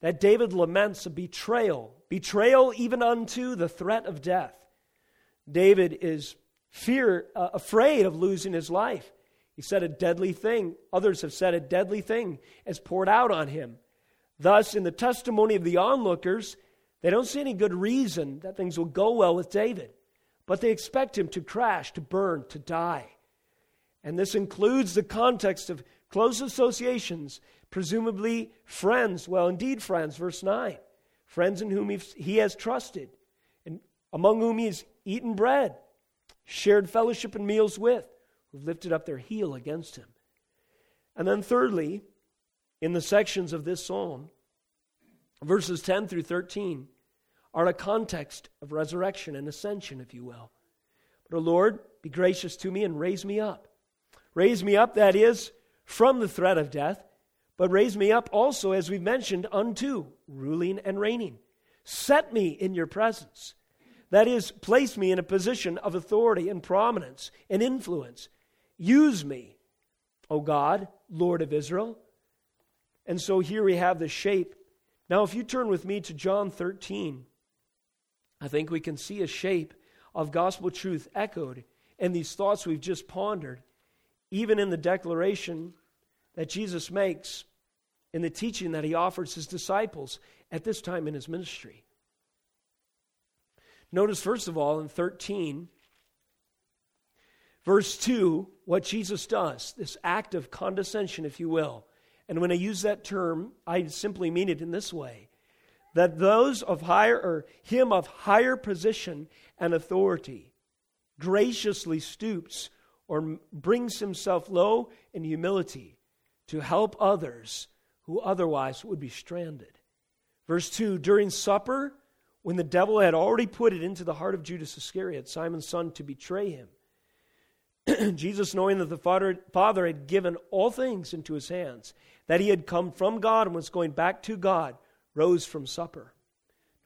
Speaker 1: that David laments a betrayal, betrayal even unto the threat of death. David is fear, uh, afraid of losing his life. He said a deadly thing. Others have said a deadly thing has poured out on him. Thus, in the testimony of the onlookers, they don't see any good reason that things will go well with David, but they expect him to crash, to burn, to die. And this includes the context of close associations, presumably friends, well, indeed, friends, verse 9. Friends in whom he has trusted, and among whom he has eaten bread, shared fellowship and meals with, who've lifted up their heel against him. And then, thirdly, in the sections of this psalm, verses 10 through 13 are a context of resurrection and ascension, if you will. But, O Lord, be gracious to me and raise me up. Raise me up, that is, from the threat of death, but raise me up also, as we've mentioned, unto ruling and reigning. Set me in your presence. That is, place me in a position of authority and prominence and influence. Use me, O God, Lord of Israel. And so here we have the shape. Now, if you turn with me to John 13, I think we can see a shape of gospel truth echoed in these thoughts we've just pondered, even in the declaration that Jesus makes in the teaching that he offers his disciples at this time in his ministry. Notice, first of all, in 13, verse 2, what Jesus does, this act of condescension, if you will. And when I use that term, I simply mean it in this way that those of higher, or him of higher position and authority, graciously stoops or brings himself low in humility to help others who otherwise would be stranded. Verse 2 During supper, when the devil had already put it into the heart of Judas Iscariot, Simon's son, to betray him. [clears throat] Jesus, knowing that the father, father had given all things into his hands, that he had come from God and was going back to God, rose from supper.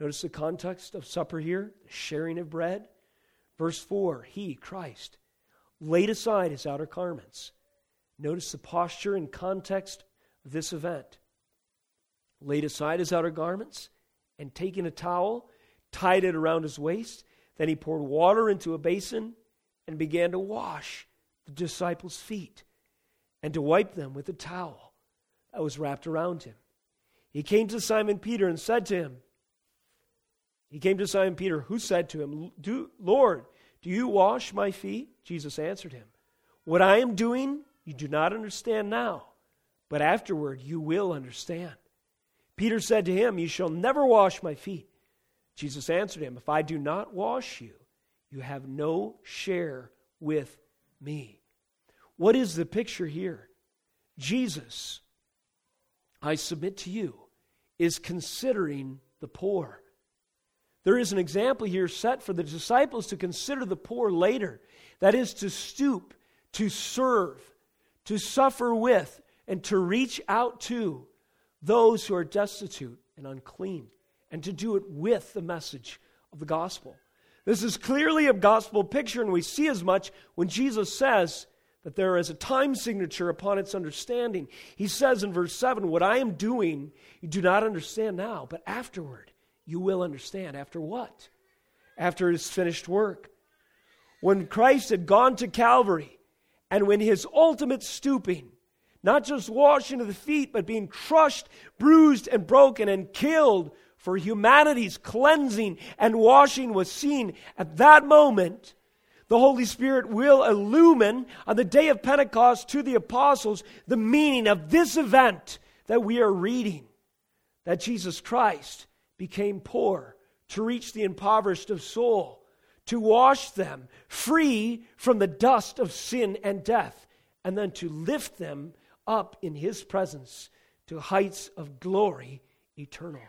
Speaker 1: Notice the context of supper here, the sharing of bread. Verse 4 He, Christ, laid aside his outer garments. Notice the posture and context of this event. Laid aside his outer garments and taking a towel, tied it around his waist. Then he poured water into a basin and began to wash the disciples' feet and to wipe them with a towel was wrapped around him. He came to Simon Peter and said to him, He came to Simon Peter, who said to him, do, Lord, do you wash my feet? Jesus answered him, What I am doing, you do not understand now, but afterward you will understand. Peter said to him, You shall never wash my feet. Jesus answered him, If I do not wash you, you have no share with me. What is the picture here? Jesus, I submit to you, is considering the poor. There is an example here set for the disciples to consider the poor later. That is, to stoop, to serve, to suffer with, and to reach out to those who are destitute and unclean, and to do it with the message of the gospel. This is clearly a gospel picture, and we see as much when Jesus says that there is a time signature upon its understanding. He says in verse 7 What I am doing, you do not understand now, but afterward you will understand. After what? After his finished work. When Christ had gone to Calvary, and when his ultimate stooping, not just washing of the feet, but being crushed, bruised, and broken and killed for humanity's cleansing and washing was seen at that moment. The Holy Spirit will illumine on the day of Pentecost to the apostles the meaning of this event that we are reading that Jesus Christ became poor to reach the impoverished of soul, to wash them free from the dust of sin and death, and then to lift them up in his presence to heights of glory eternal.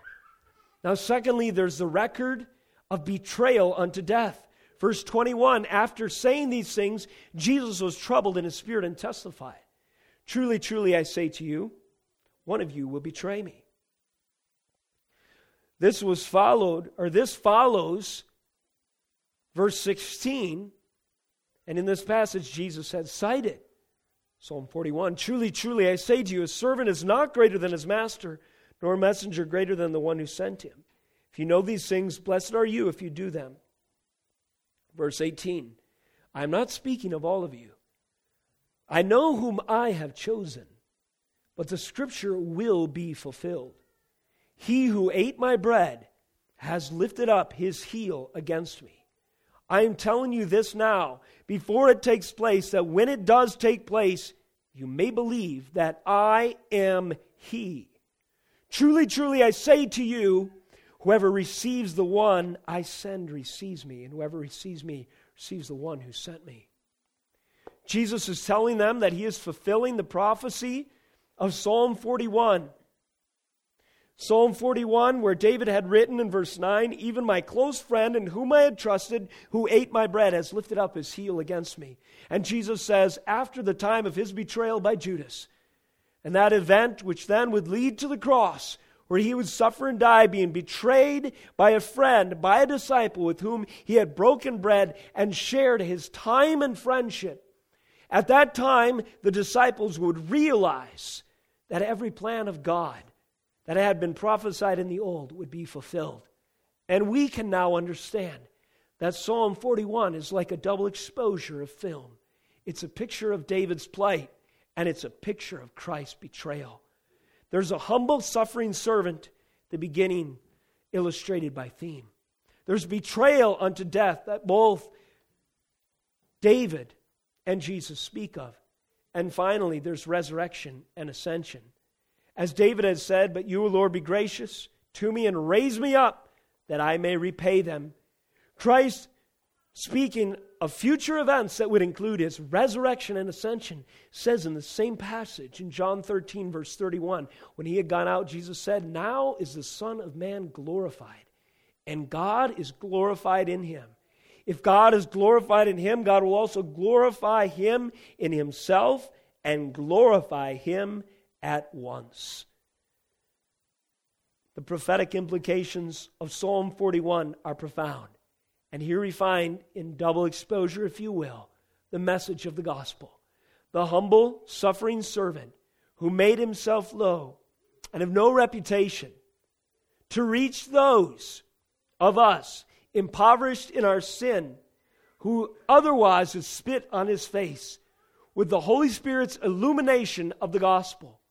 Speaker 1: Now, secondly, there's the record of betrayal unto death. Verse 21 After saying these things, Jesus was troubled in his spirit and testified Truly, truly, I say to you, one of you will betray me. This was followed, or this follows verse 16. And in this passage, Jesus had cited Psalm 41 Truly, truly, I say to you, a servant is not greater than his master, nor a messenger greater than the one who sent him. If you know these things, blessed are you if you do them. Verse 18 I am not speaking of all of you. I know whom I have chosen, but the scripture will be fulfilled. He who ate my bread has lifted up his heel against me. I am telling you this now, before it takes place, that when it does take place, you may believe that I am he. Truly, truly, I say to you, whoever receives the one I send receives me, and whoever receives me receives the one who sent me. Jesus is telling them that he is fulfilling the prophecy of Psalm 41. Psalm 41, where David had written in verse 9, Even my close friend in whom I had trusted, who ate my bread, has lifted up his heel against me. And Jesus says, after the time of his betrayal by Judas, and that event which then would lead to the cross, where he would suffer and die, being betrayed by a friend, by a disciple with whom he had broken bread and shared his time and friendship. At that time, the disciples would realize that every plan of God that had been prophesied in the old would be fulfilled. And we can now understand that Psalm 41 is like a double exposure of film. It's a picture of David's plight, and it's a picture of Christ's betrayal. There's a humble, suffering servant, the beginning illustrated by theme. There's betrayal unto death that both David and Jesus speak of. And finally, there's resurrection and ascension. As David has said, But you, Lord, be gracious to me and raise me up that I may repay them. Christ, speaking of future events that would include his resurrection and ascension, says in the same passage in John 13, verse 31, when he had gone out, Jesus said, Now is the Son of Man glorified, and God is glorified in him. If God is glorified in him, God will also glorify him in himself and glorify him at once. The prophetic implications of Psalm 41 are profound. And here we find, in double exposure, if you will, the message of the gospel. The humble, suffering servant who made himself low and of no reputation to reach those of us impoverished in our sin who otherwise would spit on his face with the Holy Spirit's illumination of the gospel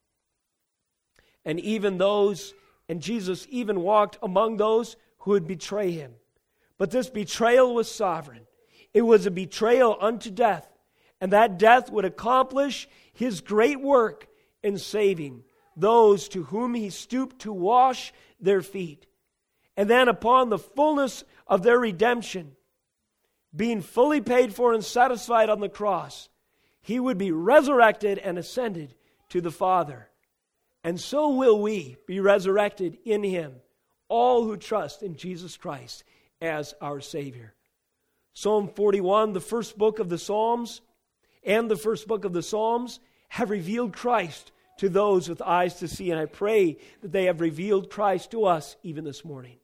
Speaker 1: and even those, and Jesus even walked among those who would betray him. But this betrayal was sovereign. It was a betrayal unto death, and that death would accomplish his great work in saving those to whom he stooped to wash their feet. And then, upon the fullness of their redemption, being fully paid for and satisfied on the cross, he would be resurrected and ascended to the Father. And so will we be resurrected in him, all who trust in Jesus Christ as our Savior. Psalm 41, the first book of the Psalms, and the first book of the Psalms have revealed Christ to those with eyes to see, and I pray that they have revealed Christ to us even this morning.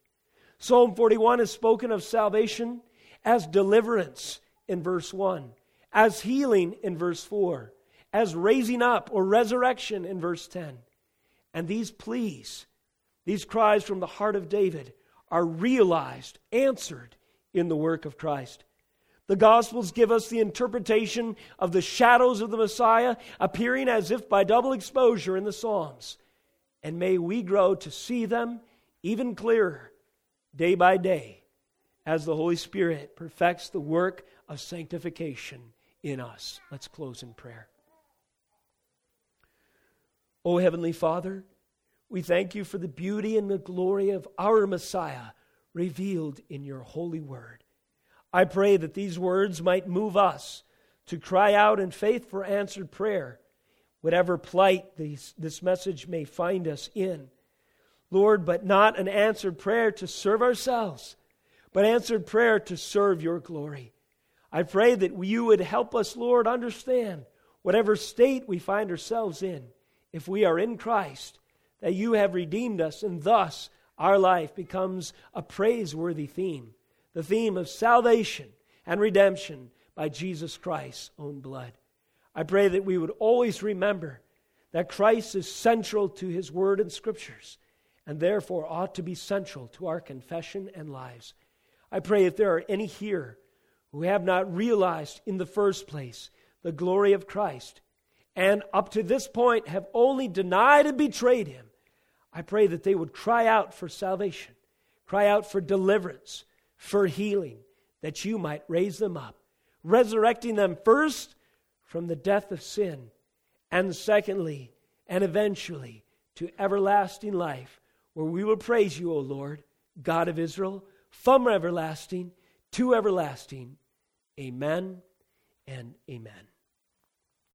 Speaker 1: Psalm 41 has spoken of salvation as deliverance in verse 1, as healing in verse 4, as raising up or resurrection in verse 10. And these pleas, these cries from the heart of David, are realized, answered in the work of Christ. The Gospels give us the interpretation of the shadows of the Messiah appearing as if by double exposure in the Psalms. And may we grow to see them even clearer day by day as the Holy Spirit perfects the work of sanctification in us. Let's close in prayer. O Heavenly Father, we thank you for the beauty and the glory of our Messiah revealed in your holy word. I pray that these words might move us to cry out in faith for answered prayer, whatever plight these, this message may find us in. Lord, but not an answered prayer to serve ourselves, but answered prayer to serve your glory. I pray that you would help us, Lord, understand whatever state we find ourselves in, if we are in Christ, that you have redeemed us, and thus our life becomes a praiseworthy theme the theme of salvation and redemption by Jesus Christ's own blood. I pray that we would always remember that Christ is central to his word and scriptures, and therefore ought to be central to our confession and lives. I pray if there are any here who have not realized in the first place the glory of Christ, and up to this point have only denied and betrayed him, I pray that they would cry out for salvation, cry out for deliverance, for healing, that you might raise them up, resurrecting them first from the death of sin, and secondly, and eventually, to everlasting life, where we will praise you, O Lord, God of Israel, from everlasting to everlasting. Amen and amen.